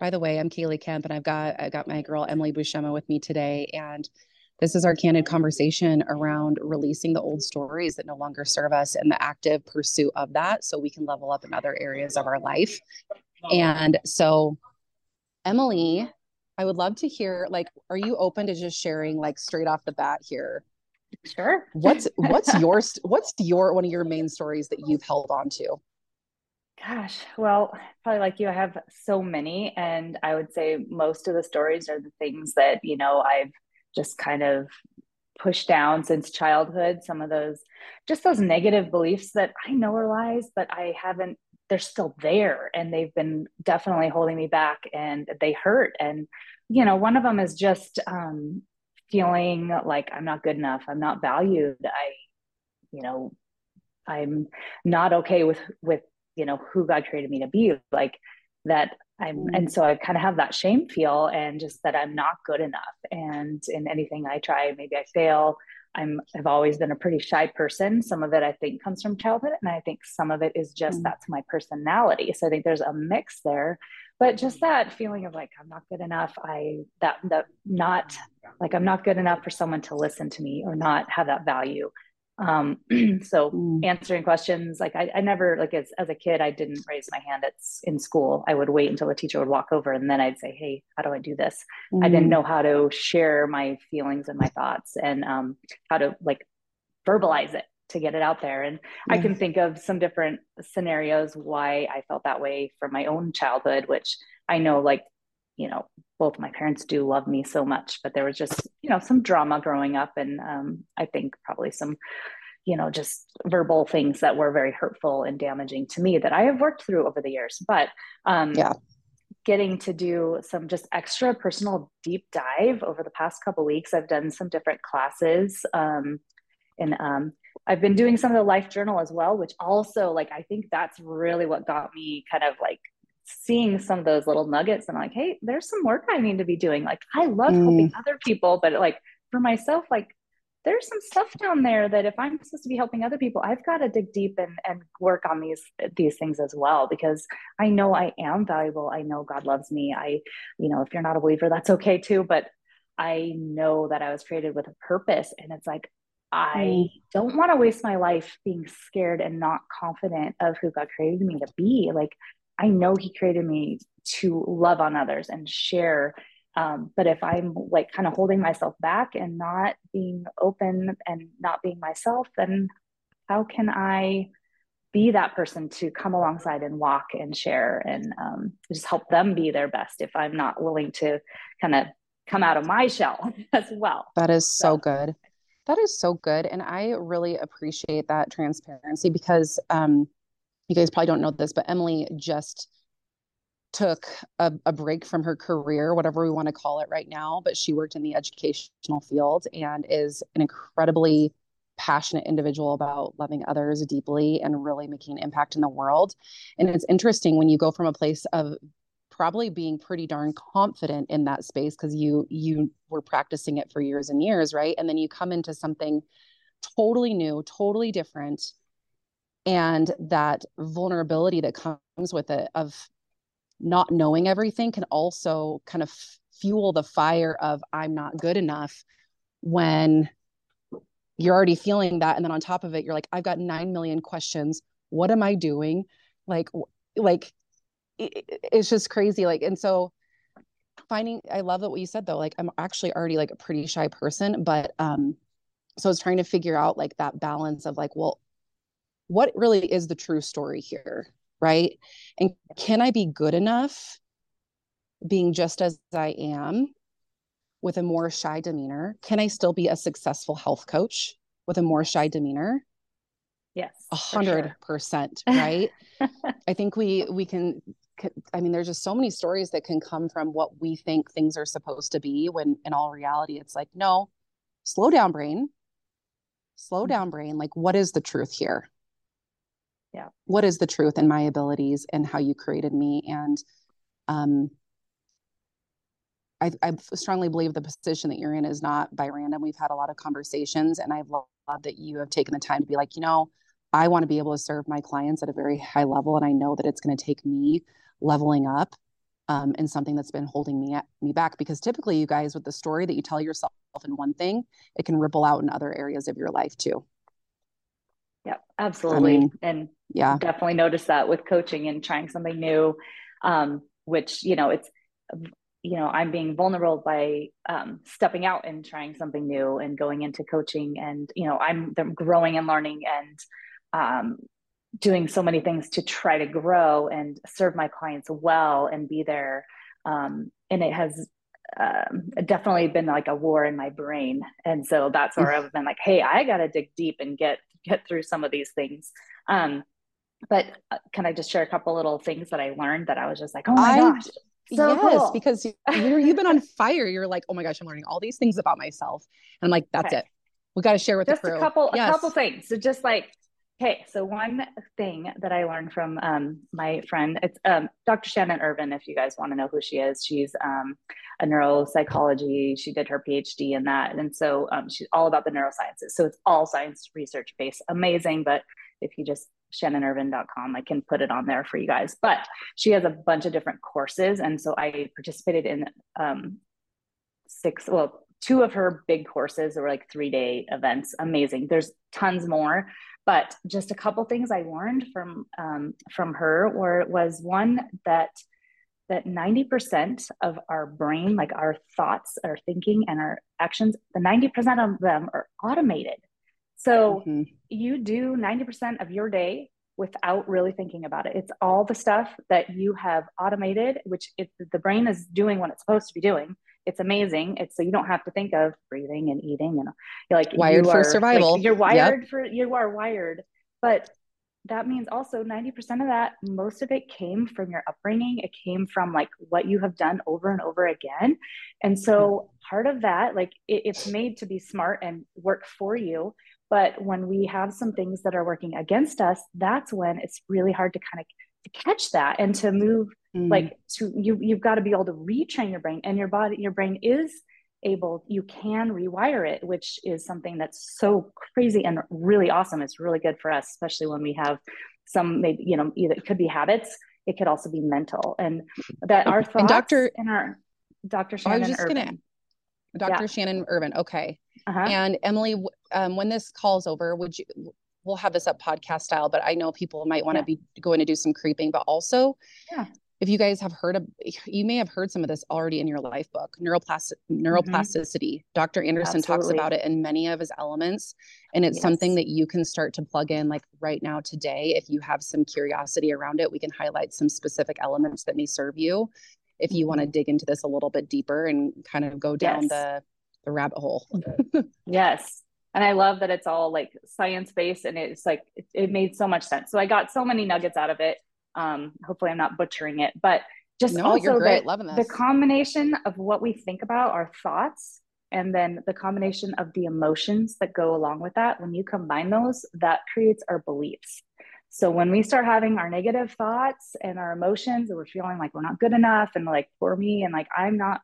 by the way, I'm Kaylee Kemp, and I've got I got my girl Emily Bushema with me today, and this is our candid conversation around releasing the old stories that no longer serve us and the active pursuit of that, so we can level up in other areas of our life. And so, Emily, I would love to hear like, are you open to just sharing like straight off the bat here? Sure. What's what's your what's your one of your main stories that you've held on to? Gosh, well, probably like you, I have so many. And I would say most of the stories are the things that, you know, I've just kind of pushed down since childhood. Some of those, just those negative beliefs that I know are lies, but I haven't, they're still there and they've been definitely holding me back and they hurt. And, you know, one of them is just um, feeling like I'm not good enough, I'm not valued. I, you know, I'm not okay with with you know who god created me to be like that i'm mm. and so i kind of have that shame feel and just that i'm not good enough. And in anything i try maybe i fail. I'm i've always been a pretty shy person. Some of it i think comes from childhood and i think some of it is just mm. that's my personality. So i think there's a mix there. But just that feeling of like i'm not good enough i that that not like i'm not good enough for someone to listen to me or not have that value um, so mm. answering questions, like I, I never, like as, as a kid, I didn't raise my hand at, in school. I would wait until the teacher would walk over and then I'd say, Hey, how do I do this? Mm. I didn't mm. know how to share my feelings and my thoughts and um, how to like verbalize it to get it out there. And yeah. I can think of some different scenarios why I felt that way from my own childhood, which I know like you know both my parents do love me so much but there was just you know some drama growing up and um, i think probably some you know just verbal things that were very hurtful and damaging to me that i have worked through over the years. But um, yeah. getting to do some just extra personal deep dive over the past couple weeks i've done some different classes um, and um, i've been doing some of the life journal as well which also like i think that's really what got me kind of like seeing some of those little nuggets and I'm like, hey, there's some work I need to be doing. Like I love mm. helping other people, but like for myself, like there's some stuff down there that if I'm supposed to be helping other people, I've got to dig deep and, and work on these these things as well because I know I am valuable. I know God loves me. I, you know, if you're not a believer, that's okay too. But I know that I was created with a purpose. And it's like I mm. don't want to waste my life being scared and not confident of who God created me to be. Like I know He created me to love on others and share. Um, but if I'm like kind of holding myself back and not being open and not being myself, then how can I be that person to come alongside and walk and share and um, just help them be their best if I'm not willing to kind of come out of my shell as well. That is so, so good. That is so good. And I really appreciate that transparency because um, you guys probably don't know this, but Emily just took a, a, break from her career, whatever we want to call it right now, but she worked in the educational field and is an incredibly passionate individual about loving others deeply and really making an impact in the world. And it's interesting when you go from a place of probably being pretty darn confident in that space because you you were practicing it for years and years, right? And then you come into something totally new, totally different and that vulnerability that comes with it of not knowing everything can also kind of fuel the fire of i'm not good enough when you're already feeling that and then on top of it you're like i've got 9 million questions. What am i doing? Like like it, it's just crazy like and so finding i love that what you said though like i'm actually already like a pretty shy person but um so i was trying to figure out like that balance of like well what really is the true story here right? And can i be good enough being just as i am with a more shy demeanor? Can i still be a successful health coach with a more shy demeanor? Yes a hundred percent right? I think we we can i mean there's just so many stories that can come from what we think things are supposed to be when in all reality it's like no slow down brain. Slow mm-hmm. down brain. Like what is the truth here yeah. What is the truth in my abilities and how you created me? And um I, I strongly believe the position that you're in is not by random. We've had a lot of conversations, and I've loved that you have taken the time to be like, you know, I want to be able to serve my clients at a very high level, and I know that it's going to take me leveling up um, and something that's been holding me at, me back. Because typically you guys with the story that you tell yourself in one thing it can ripple out in other areas of your life too absolutely. I mean, and yeah. definitely notice that with coaching and trying something new um, which you know it's you know i'm being vulnerable by um, stepping out and trying something new and going into coaching and you know i'm growing and learning and um, doing so many things to try to grow and serve my clients well and be there. Um, and it has um, definitely been like a war in my brain. And so that's where i've been like hey i gotta dig deep and get get through some of these things um, but uh, can i just share a couple little things that i learned that i was just like oh my I, gosh so yes cool. because you, you've been on fire you're like oh my gosh i'm learning all these things about myself and i'm like that's okay. it we got to share with just the crew. a couple yes. a couple things so just like Okay, so one thing that I learned from um, my friend, it's um, Dr. Shannon Irvin. If you guys want to know who she is, she's um, a neuropsychology. She did her PhD in that, and so um, she's all about the neurosciences. So it's all science research based. Amazing, but if you just shannonirvin.com, I can put it on there for you guys. But she has a bunch of different courses, and so I participated in um, six, well, two of her big courses that were like three day events. Amazing. There's tons more but just a couple things I learned from um, from her were was one that that 90% of our brain, like our thoughts, our thinking, and our actions, the 90% of them are automated. So mm-hmm. you do 90% of your day without really thinking about it. It's all the stuff that you have automated, which if the brain is doing what it's supposed to be doing, it's amazing. It's so you don't have to think of breathing and eating and you're like wired you for survival. Like, you're wired yep. for you are wired, but that means also 90% of that most of it came from your upbringing it came from like what you have done over and over again and so hmm. part of that like it, it's made to be smart and work for you but when we have some things that are working against us that's when it's really hard to kind of catch that and to move mm. like to you you've got to be able to retrain your brain and your body your brain is able you can rewire it which is something that's so crazy and really awesome it's really good for us especially when we have some maybe you know either it could be habits it could also be mental and that our thoughts and dr and our dr shannon Irvin, gonna, dr yeah. shannon Irvin okay uh-huh. and emily um, when this calls over would you we'll have this up podcast style, but I know people might want to yeah. be going to do some creeping, but also yeah. if you guys have heard of you may have heard some of this already in your life book, neuroplastic neuroplasticity. Mm-hmm. Dr. Andersen Absolutely. talks about it in many of his elements. And it's yes. something that you can start to plug in like right now today. If you have some curiosity around it, we can highlight some specific elements that may serve you if you mm-hmm. want to dig into this a little bit deeper and kind of go down yes. the the rabbit hole. yes and i love that it's all like science based and it's like it, it, made so much sense. So i got so many nuggets out of it. Um hopefully i'm not butchering it but just no, also the, Loving this. the combination of what we think about our thoughts and then the combination of the emotions that go along with that when you combine those that creates our beliefs. So when we start having our negative thoughts and our emotions and we're feeling like we're not good enough and like for me and like i'm not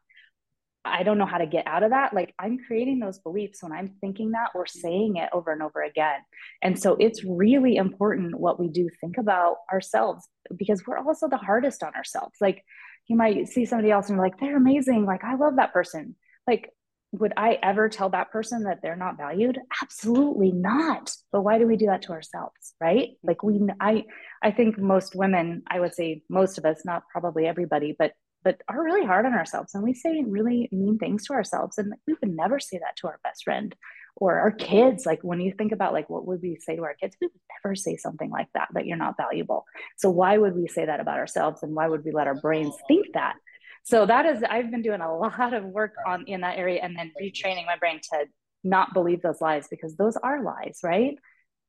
I don't know how to get out of that. Like I'm creating those beliefs when I'm thinking that or mm-hmm. saying it over and over again. And so it's really important what we do think about ourselves because we're also the hardest on ourselves. Like you might see somebody else and you're like, they're amazing. Like I love that person. Like, would I ever tell that person that they're not valued? Absolutely not. But why do we do that to ourselves? Right. Mm-hmm. Like we, I, I think most women, I would say most of us, not probably everybody, but but are really hard on ourselves and we say really mean things to ourselves and we would never say that to our best friend or our kids. Like when you think about like what would we say to our kids? We would never say something like that that you're not valuable. So why would we say that about ourselves and why would we let our brains think that? So that is i've been doing a lot of work on in that area and then retraining my brain to not believe those lies because those are lies right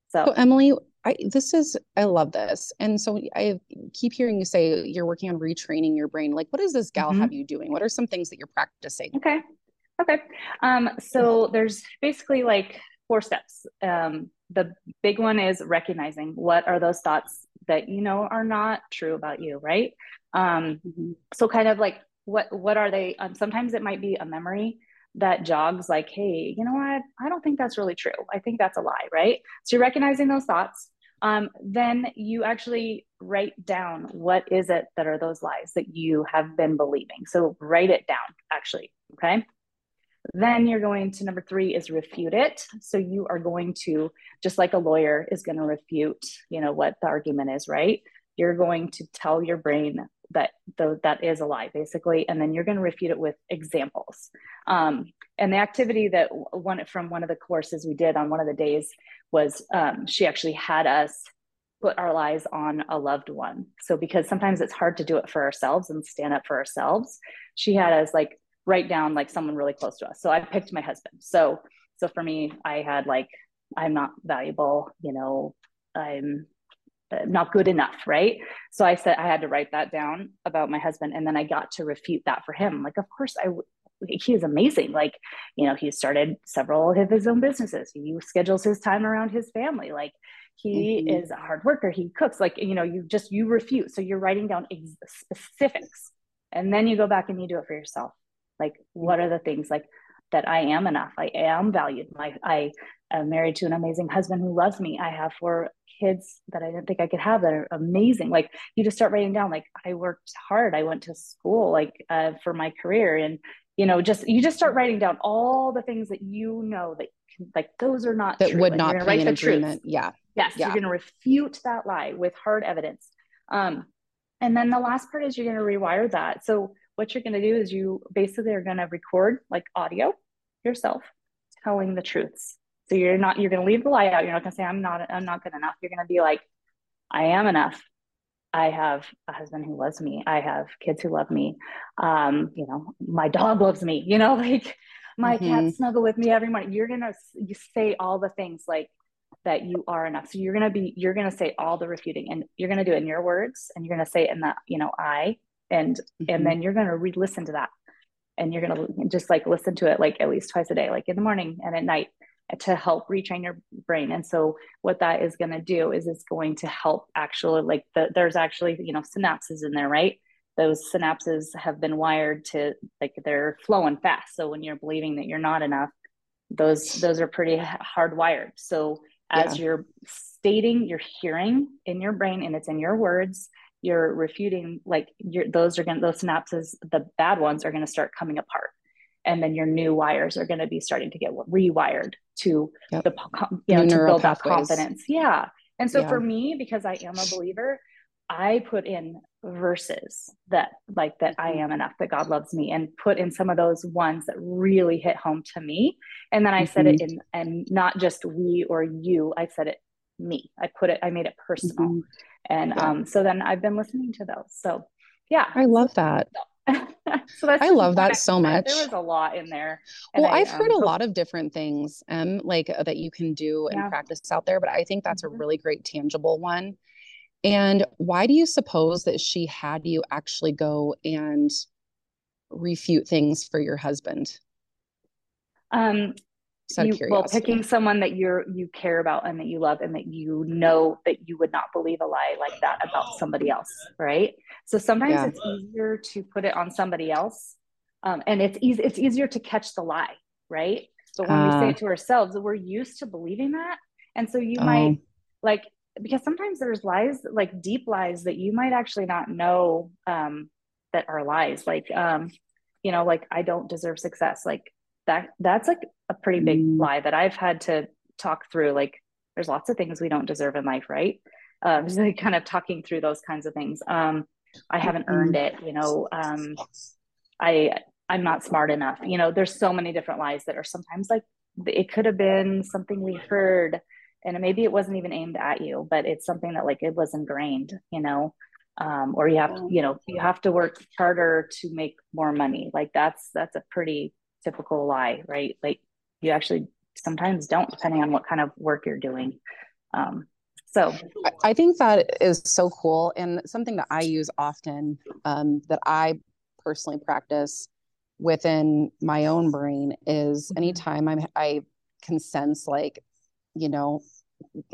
so, so emily I, this is I love this. And so I keep hearing you say you're working on retraining your brain. Like what does this gal mm-hmm. have you doing? What are some things that you're practicing? Okay. Okay. Um, so there's basically like four steps. Um, the big one is recognizing what are those thoughts that you know are not true about you, right? Um, mm-hmm. so kind of like what what are they? Um, sometimes it might be a memory that jogs like, hey, you know what? I don't think that's really true. I think that's a lie, right? So you're recognizing those thoughts um, then you actually write down what is it that are those lies that you have been believing. So write it down, actually. Okay. Then you're going to number three is refute it. So you are going to, just like a lawyer is going to refute, you know, what the argument is, right? You're going to tell your brain that the, that is a lie, basically, and then you're going to refute it with examples. Um, and the activity that one from one of the courses we did on one of the days was um, she actually had us put our lies on a loved one. So because sometimes it's hard to do it for ourselves and stand up for ourselves, she had us like write down like someone really close to us. So I picked my husband. So so for me, I had like I'm not valuable, you know, I'm not good enough, right? So I said I had to write that down about my husband, and then I got to refute that for him. Like, of course, I he is amazing. Like, you know, he started several of his own businesses. He schedules his time around his family. Like, he mm-hmm. is a hard worker. He cooks. Like, you know, you just you refute. So you're writing down ex- specifics, and then you go back and you do it for yourself. Like, what are the things like that I am enough? I am valued. My, I am married to an amazing husband who loves me. I have four kids that I didn't think I could have that are amazing. Like, you just start writing down, like, I worked hard. I went to school, like, uh, for my career. And, you know, just, you just start writing down all the things that you know that, like, those are not that true. would like, not be an agreement. Truth. Yeah. Yes. Yeah. You're going to refute that lie with hard evidence. Um, and then the last part is you're going to rewire that. So what you're going to do is you basically are going to record like audio yourself telling the truths. So you're not you're going to leave the lie out. You're not going to say I'm not I'm not good enough. You're going to be like I am enough. I have a husband who loves me. I have kids who love me. Um, you know, my dog loves me. You know, like my mm-hmm. cat snuggle with me every morning. You're gonna you say all the things like that you are enough. So you're gonna be you're gonna say all the refuting, and you're gonna do it in your words, and you're gonna say it in the you know I and mm-hmm. and then you're going to re-listen to that and you're going to just like listen to it like at least twice a day like in the morning and at night to help retrain your brain. And so what that is going to do is it's going to help actually like the, there's actually you know synapses in there right? Those synapses have been wired to like they're flowing fast. So when you're believing that you're not enough those those are pretty hardwired so as yeah. you're stating you're hearing in your brain and it's in your words you're refuting like you're, those are going to those synapses the bad ones are going to start coming apart and then your new wires are going to be starting to get rewired to yep. the you know to build pathways. that confidence yeah and so yeah. for me because i am a believer i put in verses that like that i mm-hmm. am enough that god loves me and put in some of those ones that really hit home to me and then i mm-hmm. said it mm-hmm. in and not just we or you i said it me i put it i made it personal mm-hmm. And yeah. um, so then I've been listening to those. So yeah. I love that. so that's I love that so much. There was a lot in there. Well, I, have heard um, a lot of different things um like uh, that you can do and yeah. practice out there, but I think that's mm-hmm. a really great tangible one. And why do you suppose that she had you actually go and refute things for your husband? Um, you, well picking someone that you're you care about and that you love and that you know that you would not believe a lie like that about somebody else right? So sometimes yeah. it's easier to put it on somebody else um, and it's easy it's easier to catch the lie right? But when uh, we say it ah. to ourselves we're used to believing that. And so you might um, like because sometimes there's lies like deep lies that you might actually not know um, that are lies. Like um, you know like i don't deserve success. Like that that's like a pretty big mm. lie that I've had to talk through. Like, there's lots of things we don't deserve in life, right? Um, just like kind of talking through those kinds of things. Um, I haven't earned it, you know. Um, I I'm not smart enough. You know, there's so many different lies that are sometimes like it could have been something we heard, and maybe it wasn't even aimed at you, but it's something that like it was ingrained, you know. Um, or you have to, you know, you have to work harder to make more money. Like that's that's a pretty typical lie, right? Like you actually sometimes don't, depending on what kind of work you're doing. Um, so I think that is so cool and something that I use often um, that I personally practice within my own brain is mm-hmm. anytime I'm I can sense like, you know,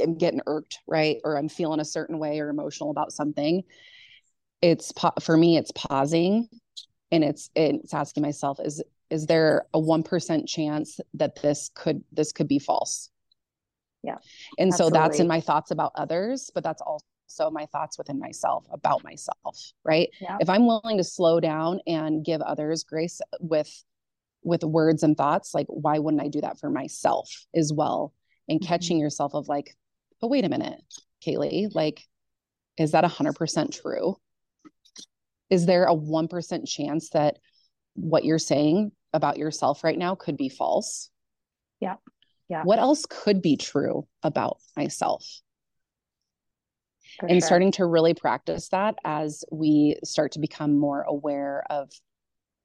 I'm getting irked, right? Or I'm feeling a certain way or emotional about something. It's for me, it's pausing and it's it's asking myself, is is there a 1% chance that this could this could be false Yeah. And Absolutely. so that's in my thoughts about others, but that's also my thoughts within myself about myself, right? Yeah. If I'm willing to slow down and give others grace with with words and thoughts, like why wouldn't I do that for myself as well? And mm-hmm. catching yourself of like, oh, wait a minute, Kaylee, like, is that 100% true? Is there a 1% chance that what you're saying about yourself right now could be false? Yeah. Yeah. What else could be true about myself? For and sure. starting to really practice that as we start to become more aware of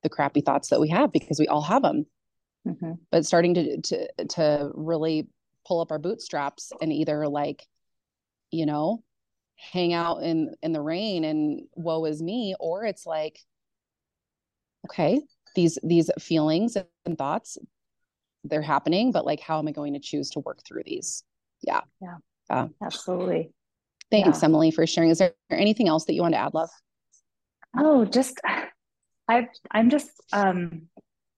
the crappy thoughts that we have because we all have them. Mm-hmm. But starting to to to really pull up our bootstraps and either like, you know, hang out in in the rain and woe is me, or it's like, okay, these these feelings and thoughts, they're happening, but like, how am I going to choose to work through these? Yeah, yeah, uh, absolutely. Thanks, yeah. Emily, for sharing. Is there anything else that you want to add, love? Oh, just I I'm just um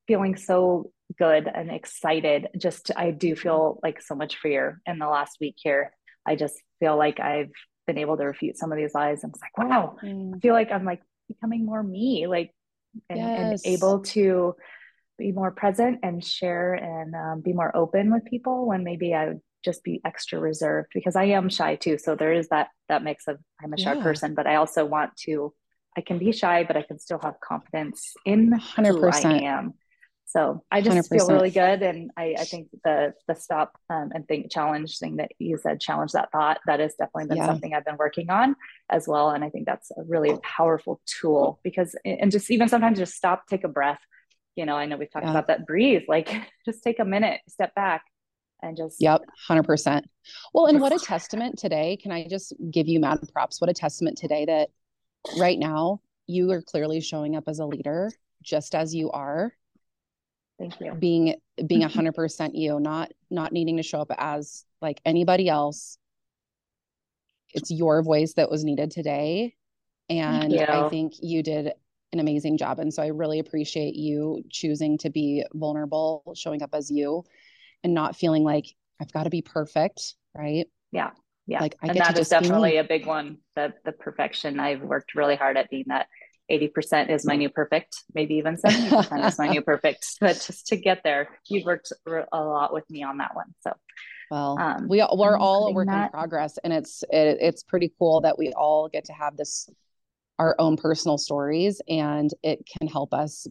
feeling so good and excited. Just I do feel like so much fear in the last week here. I just feel like I've been able to refute some of these lies. And it's like, wow, mm. I feel like I'm like becoming more me, like and, yes. and able to be more present and share and um, be more open with people when maybe I would just be extra reserved because I am shy too. So there is that that mix of I'm a shy yeah. person, but I also want to I can be shy, but I can still have confidence in 100%. who I am. So I just 100%. feel really good, and I, I think the the stop um, and think challenge thing that you said, challenge that thought. That has definitely been yeah. something I've been working on as well, and I think that's a really powerful tool because and just even sometimes just stop, take a breath. You know, I know we've talked yeah. about that. Breathe, like just take a minute, step back, and just yep 100% well and what a testament today can i just give you mad props what a testament today that right now you are clearly showing up as a leader just as you are thank you. being being mm-hmm. 100% you not not needing to show up as like anybody else. It's your voice that was needed today and i think you did an amazing job and so i really appreciate you choosing to be vulnerable showing up as you and not feeling like i've got to be perfect right? Yeah yeah. Like I and that is definitely a big one the the perfection. I've worked really hard at being that 80% is my new perfect maybe even 70% is my new perfect but just to get there you've worked a lot with me on that one so. Well um, we we're I'm all a work that... in progress and it's it, it's pretty cool that we all get to have this our own personal stories and it can help us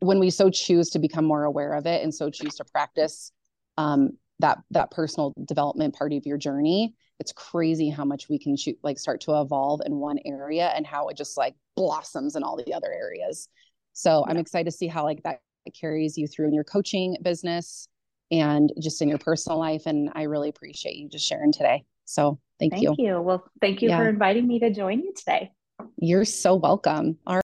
when we so choose to become more aware of it and so choose to practice um, that that personal development part of your journey it's crazy how much we can shoot like start to evolve in one area and how it just like blossoms in all the other areas. So yeah. i'm excited to see how like that carries you through in your coaching business and just in your personal life and i really appreciate you just sharing today. So thank, thank you. Thank you. Well thank you yeah. for inviting me to join you today. You're so welcome. All